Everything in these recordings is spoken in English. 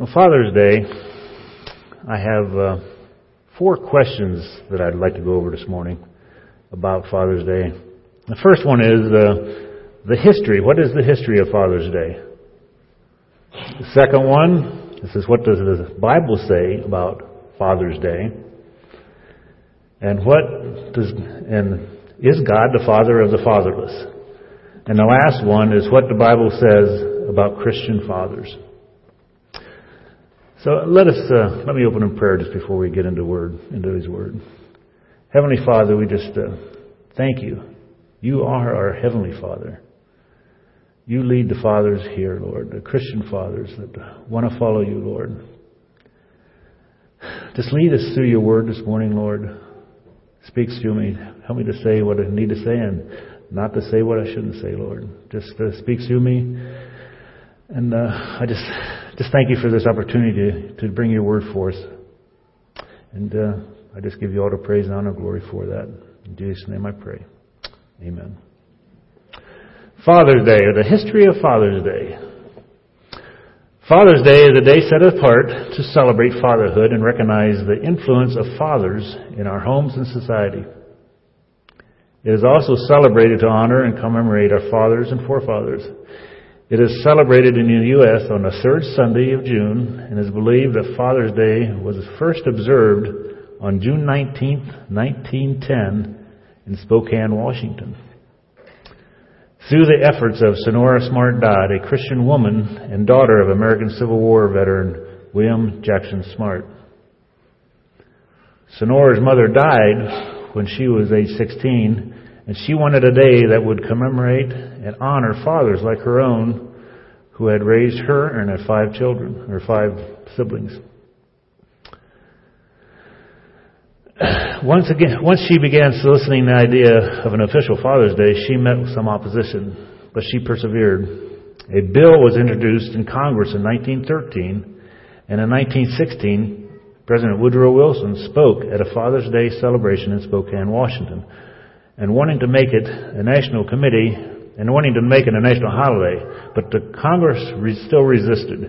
On Father's Day, I have uh, four questions that I'd like to go over this morning about Father's Day. The first one is uh, the history. What is the history of Father's Day? The second one, this is what does the Bible say about Father's Day? And what does and is God the Father of the fatherless? And the last one is what the Bible says about Christian fathers. So let us uh, let me open in prayer just before we get into word into His Word. Heavenly Father, we just uh, thank you. You are our heavenly Father. You lead the fathers here, Lord, the Christian fathers that want to follow you, Lord. Just lead us through your word this morning, Lord. Speak to me. Help me to say what I need to say and not to say what I shouldn't say, Lord. Just uh, speaks to me. And uh, I just just thank you for this opportunity to, to bring your word forth. And uh, I just give you all the praise and honor and glory for that. In Jesus' name I pray. Amen. Father's Day, or the history of Father's Day. Father's Day is a day set apart to celebrate fatherhood and recognize the influence of fathers in our homes and society. It is also celebrated to honor and commemorate our fathers and forefathers. It is celebrated in the U.S. on the third Sunday of June and is believed that Father's Day was first observed on June 19, 1910 in Spokane, Washington. Through the efforts of Sonora Smart Dodd, a Christian woman and daughter of American Civil War veteran William Jackson Smart. Sonora's mother died when she was age 16, and she wanted a day that would commemorate and honor fathers like her own who had raised her and her five children, or five siblings. Once again, once she began soliciting the idea of an official Father's Day, she met with some opposition, but she persevered. A bill was introduced in Congress in 1913, and in 1916, President Woodrow Wilson spoke at a Father's Day celebration in Spokane, Washington, and wanting to make it a national committee and wanting to make it a national holiday, but the Congress still resisted.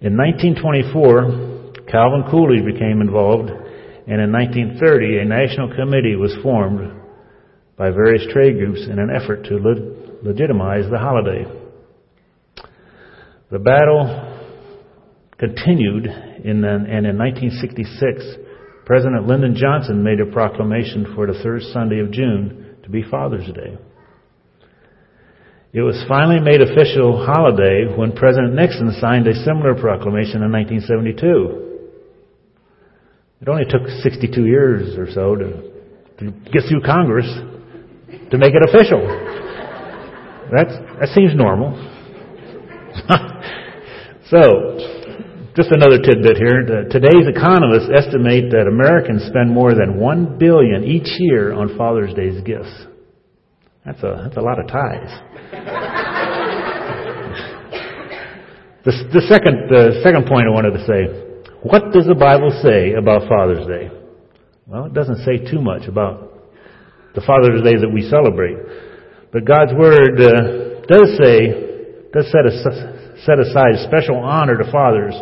In 1924, Calvin Coolidge became involved and in 1930 a national committee was formed by various trade groups in an effort to le- legitimize the holiday. The battle continued, in and in 1966, President Lyndon Johnson made a proclamation for the third Sunday of June to be Father's Day. It was finally made official holiday when President Nixon signed a similar proclamation in 1972. It only took 62 years or so to, to get through Congress to make it official. That's, that seems normal. so, just another tidbit here. Today's economists estimate that Americans spend more than one billion each year on Father's Day's gifts. That's a that's a lot of ties. the, the second the second point I wanted to say what does the Bible say about Father's Day? Well, it doesn't say too much about the Father's Day that we celebrate. But God's Word uh, does say, does set, a, set aside special honor to fathers.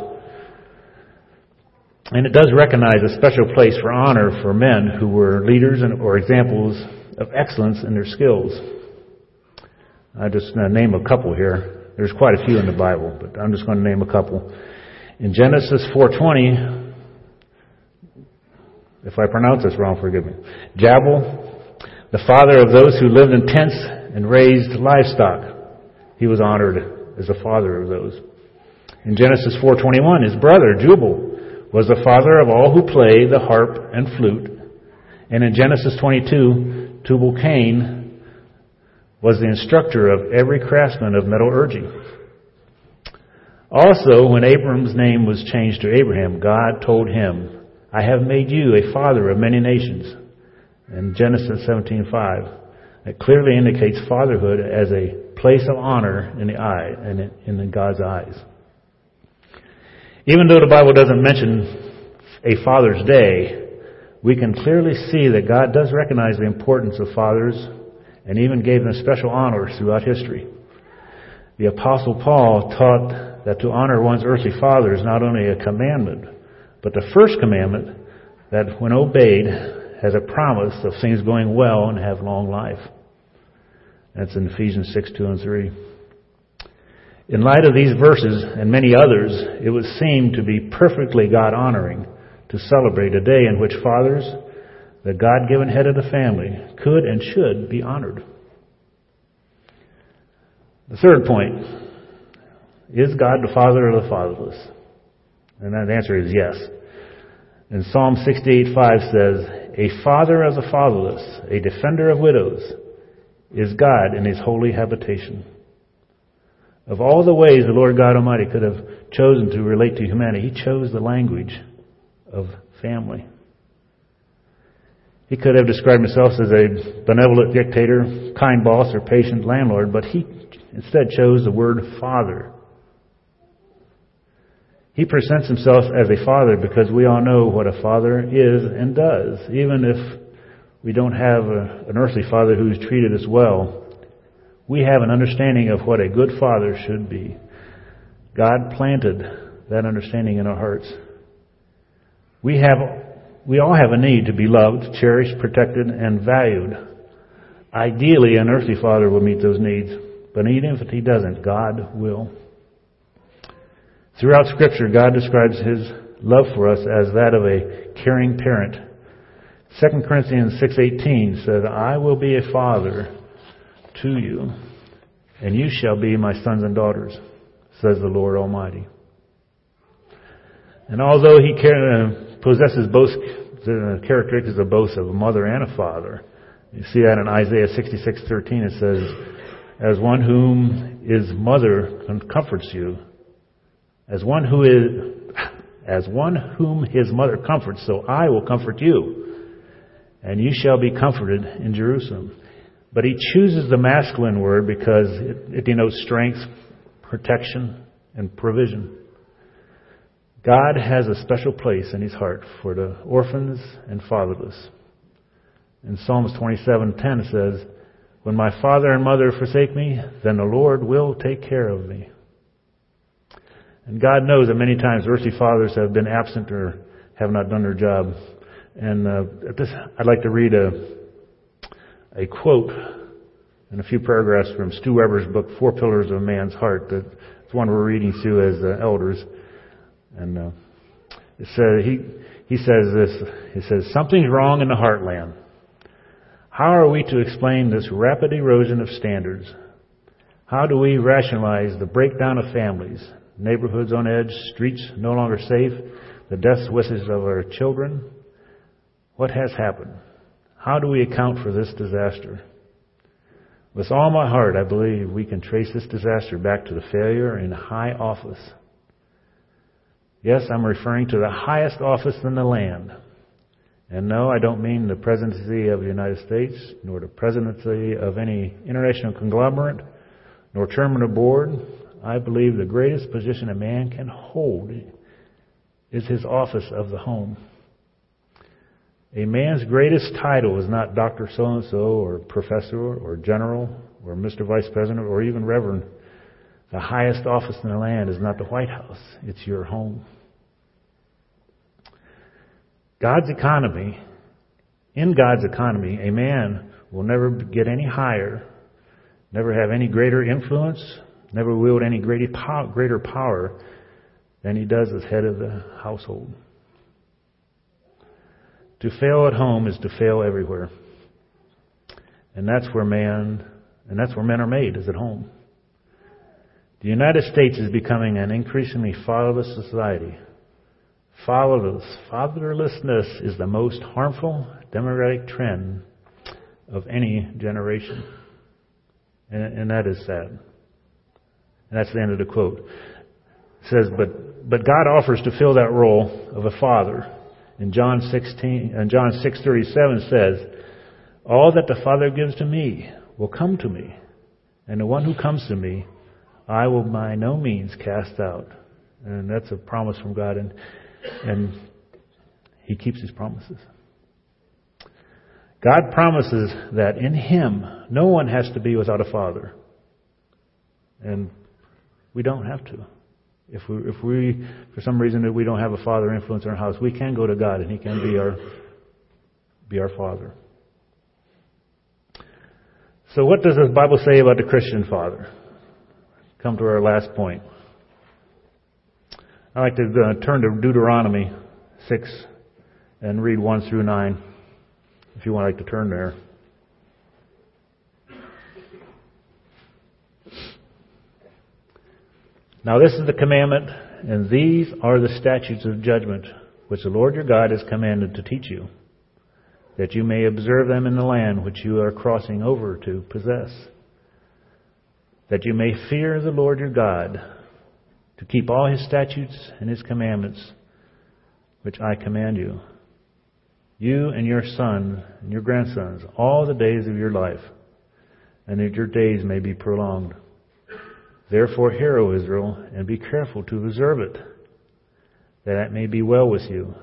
And it does recognize a special place for honor for men who were leaders and, or examples of excellence in their skills. I just uh, name a couple here. There's quite a few in the Bible, but I'm just going to name a couple. In Genesis 4:20, if I pronounce this wrong, forgive me. Jabal, the father of those who lived in tents and raised livestock, he was honored as the father of those. In Genesis 4:21, his brother Jubal was the father of all who play the harp and flute. And in Genesis 22, Tubal Cain was the instructor of every craftsman of metallurgy. Also, when Abram's name was changed to Abraham, God told him, I have made you a father of many nations. In Genesis 17:5, it clearly indicates fatherhood as a place of honor in the eye and in God's eyes. Even though the Bible doesn't mention a Father's Day, we can clearly see that God does recognize the importance of fathers and even gave them special honors throughout history. The Apostle Paul taught that to honor one's earthly father is not only a commandment, but the first commandment that when obeyed has a promise of things going well and have long life. That's in Ephesians 6, 2 and 3. In light of these verses and many others, it would seem to be perfectly God honoring to celebrate a day in which fathers, the God given head of the family, could and should be honored. The third point is God the father of the fatherless? And that answer is yes. And Psalm 68:5 says, A father of the fatherless, a defender of widows, is God in his holy habitation. Of all the ways the Lord God Almighty could have chosen to relate to humanity, He chose the language of family. He could have described himself as a benevolent dictator, kind boss, or patient landlord, but he instead chose the word father. He presents himself as a father because we all know what a father is and does. Even if we don't have a, an earthly father who's treated us well, we have an understanding of what a good father should be. God planted that understanding in our hearts. We have, we all have a need to be loved, cherished, protected, and valued. Ideally, an earthly father will meet those needs, but even if he doesn't, God will. Throughout scripture, God describes his love for us as that of a caring parent. 2 Corinthians 6:18 says, "I will be a father to you, and you shall be my sons and daughters," says the Lord Almighty. And although he uh, possesses both the characteristics of both of a mother and a father, you see that in Isaiah 66:13 it says, "As one whom his mother comforts you, as one who is, as one whom his mother comforts, so I will comfort you. And you shall be comforted in Jerusalem. But he chooses the masculine word because it, it denotes strength, protection, and provision. God has a special place in his heart for the orphans and fatherless. In Psalms 27:10 says, "When my father and mother forsake me, then the Lord will take care of me." And God knows that many times earthly fathers have been absent or have not done their job. And uh, at this, I'd like to read a, a quote in a few paragraphs from Stu Weber's book, Four Pillars of a Man's Heart. that it's one we're reading through as uh, elders. And uh, it says, he, he says this, he says, something's wrong in the heartland. How are we to explain this rapid erosion of standards? How do we rationalize the breakdown of families, neighborhoods on edge, streets no longer safe, the death wishes of our children. What has happened? How do we account for this disaster? With all my heart, I believe we can trace this disaster back to the failure in high office. Yes, I'm referring to the highest office in the land. And no, I don't mean the presidency of the United States, nor the presidency of any international conglomerate, nor chairman of board, I believe the greatest position a man can hold is his office of the home. A man's greatest title is not Dr. So and so, or Professor, or General, or Mr. Vice President, or even Reverend. The highest office in the land is not the White House, it's your home. God's economy, in God's economy, a man will never get any higher, never have any greater influence, never wield any greater power than he does as head of the household. To fail at home is to fail everywhere. And that's where man, and that's where men are made, is at home. The United States is becoming an increasingly fatherless society. Fatherless, fatherlessness is the most harmful democratic trend of any generation. And, and that is sad. And that's the end of the quote. It says, but, but God offers to fill that role of a father. In John 16, and John 6:37 says, "All that the Father gives to me will come to me, and the one who comes to me, I will by no means cast out." And that's a promise from God, and and He keeps His promises. God promises that in Him, no one has to be without a father. And we don't have to. If we, if we, for some reason, that we don't have a father influence in our house, we can go to God and He can be our, be our father. So what does the Bible say about the Christian father? Come to our last point. I like to uh, turn to Deuteronomy 6 and read 1 through 9, if you would like to turn there. Now this is the commandment, and these are the statutes of judgment, which the Lord your God has commanded to teach you, that you may observe them in the land which you are crossing over to possess, that you may fear the Lord your God, to keep all his statutes and his commandments, which I command you, you and your son and your grandsons, all the days of your life, and that your days may be prolonged. Therefore, hear, O Israel, and be careful to observe it, that it may be well with you,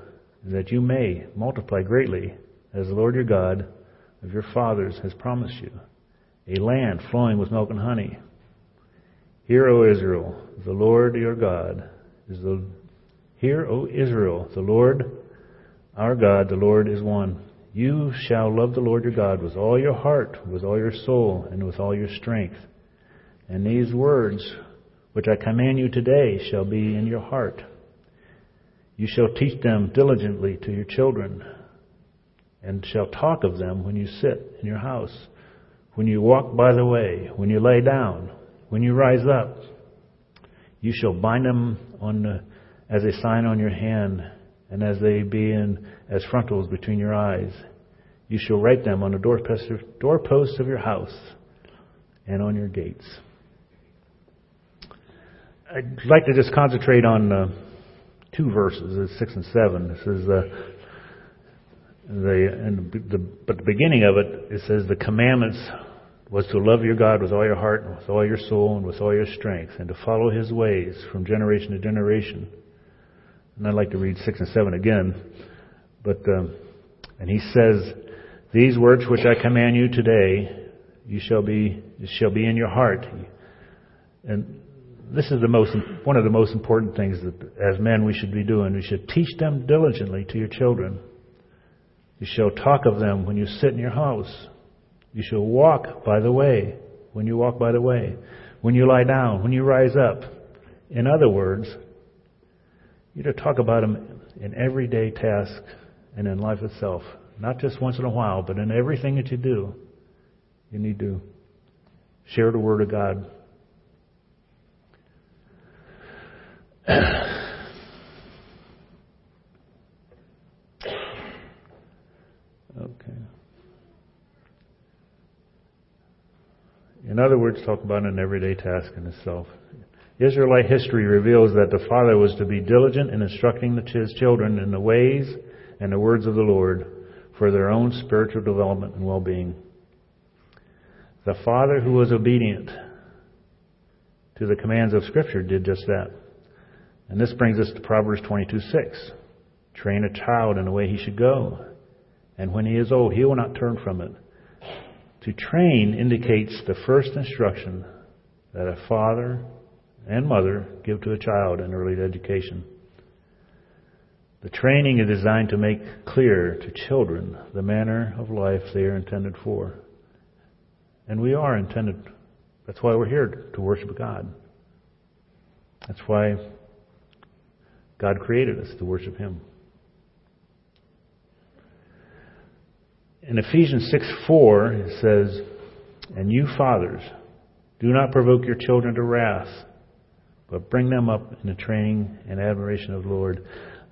and that you may multiply greatly, as the Lord your God of your fathers has promised you, a land flowing with milk and honey. Hear, O Israel, the Lord your God is the. Hear, O Israel, the Lord our God, the Lord is one. You shall love the Lord your God with all your heart, with all your soul, and with all your strength. And these words which I command you today shall be in your heart. You shall teach them diligently to your children, and shall talk of them when you sit in your house, when you walk by the way, when you lay down, when you rise up. You shall bind them on the, as a sign on your hand, and as they be in as frontals between your eyes. You shall write them on the doorposts of your house and on your gates. I'd like to just concentrate on uh, two verses, six and seven. This is uh, the, and the, but the beginning of it, it says the commandments was to love your God with all your heart and with all your soul and with all your strength, and to follow His ways from generation to generation. And I'd like to read six and seven again, but um, and he says, "These words which I command you today, you shall be shall be in your heart." And this is the most, one of the most important things that as men we should be doing. We should teach them diligently to your children. You shall talk of them when you sit in your house. You shall walk by the way when you walk by the way. When you lie down, when you rise up. In other words, you're to talk about them in everyday task and in life itself. Not just once in a while, but in everything that you do. You need to share the Word of God Okay. In other words, talk about an everyday task in itself. Israelite history reveals that the father was to be diligent in instructing his children in the ways and the words of the Lord for their own spiritual development and well-being. The father who was obedient to the commands of Scripture did just that. And this brings us to Proverbs 22:6. Train a child in the way he should go, and when he is old, he will not turn from it. To train indicates the first instruction that a father and mother give to a child in early education. The training is designed to make clear to children the manner of life they are intended for. And we are intended, that's why we're here, to worship God. That's why God created us to worship Him. In Ephesians 6 4, it says, And you fathers, do not provoke your children to wrath, but bring them up in the training and admiration of the Lord.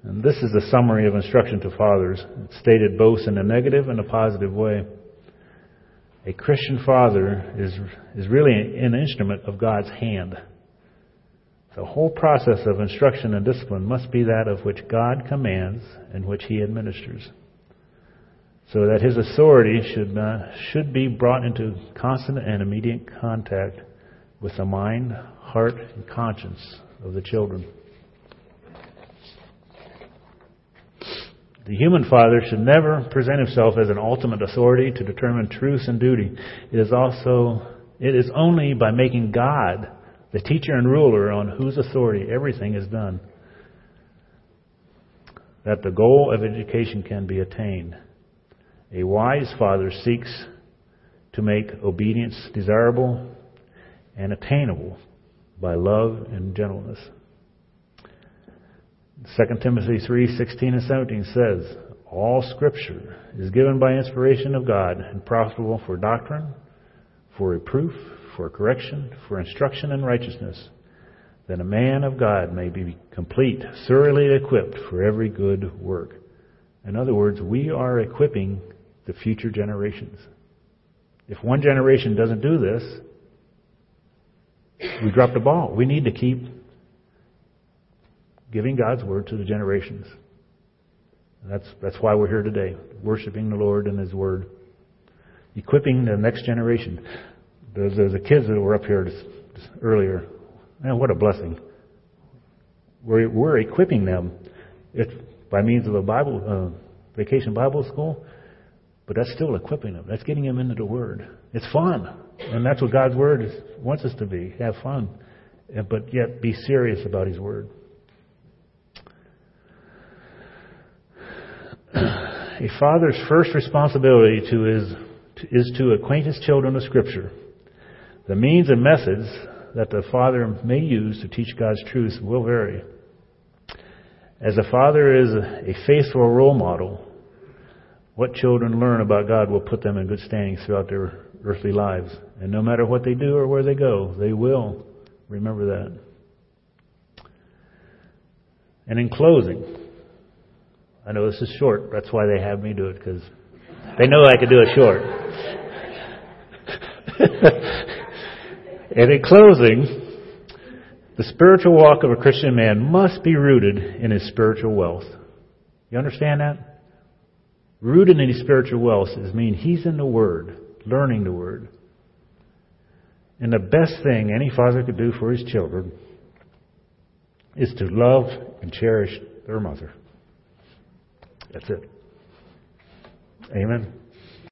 And this is a summary of instruction to fathers. It's stated both in a negative and a positive way. A Christian father is, is really an instrument of God's hand. The whole process of instruction and discipline must be that of which God commands and which He administers. So that His authority should, should be brought into constant and immediate contact with the mind, heart, and conscience of the children. The human father should never present himself as an ultimate authority to determine truth and duty. It is also, it is only by making God the teacher and ruler on whose authority everything is done, that the goal of education can be attained. A wise father seeks to make obedience desirable and attainable by love and gentleness. 2 Timothy 3:16 and 17 says, "All scripture is given by inspiration of God and profitable for doctrine, for reproof, for correction, for instruction in righteousness, that a man of God may be complete, thoroughly equipped for every good work." In other words, we are equipping the future generations. If one generation doesn't do this, we drop the ball. We need to keep giving God's word to the generations. That's that's why we're here today, worshiping the Lord and His word, equipping the next generation. There's, there's the kids that were up here earlier. Man, what a blessing! We're we're equipping them, if by means of a Bible uh, vacation Bible school. But that's still equipping them. That's getting them into the Word. It's fun. And that's what God's Word is, wants us to be. Have fun. and, But yet be serious about His Word. A father's first responsibility to his, is to acquaint his children with Scripture. The means and methods that the father may use to teach God's truth will vary. As a father is a faithful role model, what children learn about God will put them in good standing throughout their earthly lives. And no matter what they do or where they go, they will remember that. And in closing, I know this is short. That's why they have me do it because they know I can do it short. and in closing, the spiritual walk of a Christian man must be rooted in his spiritual wealth. You understand that? Rooted in his spiritual wealth is mean he's in the Word, learning the Word. And the best thing any father could do for his children is to love and cherish their mother. That's it. Amen.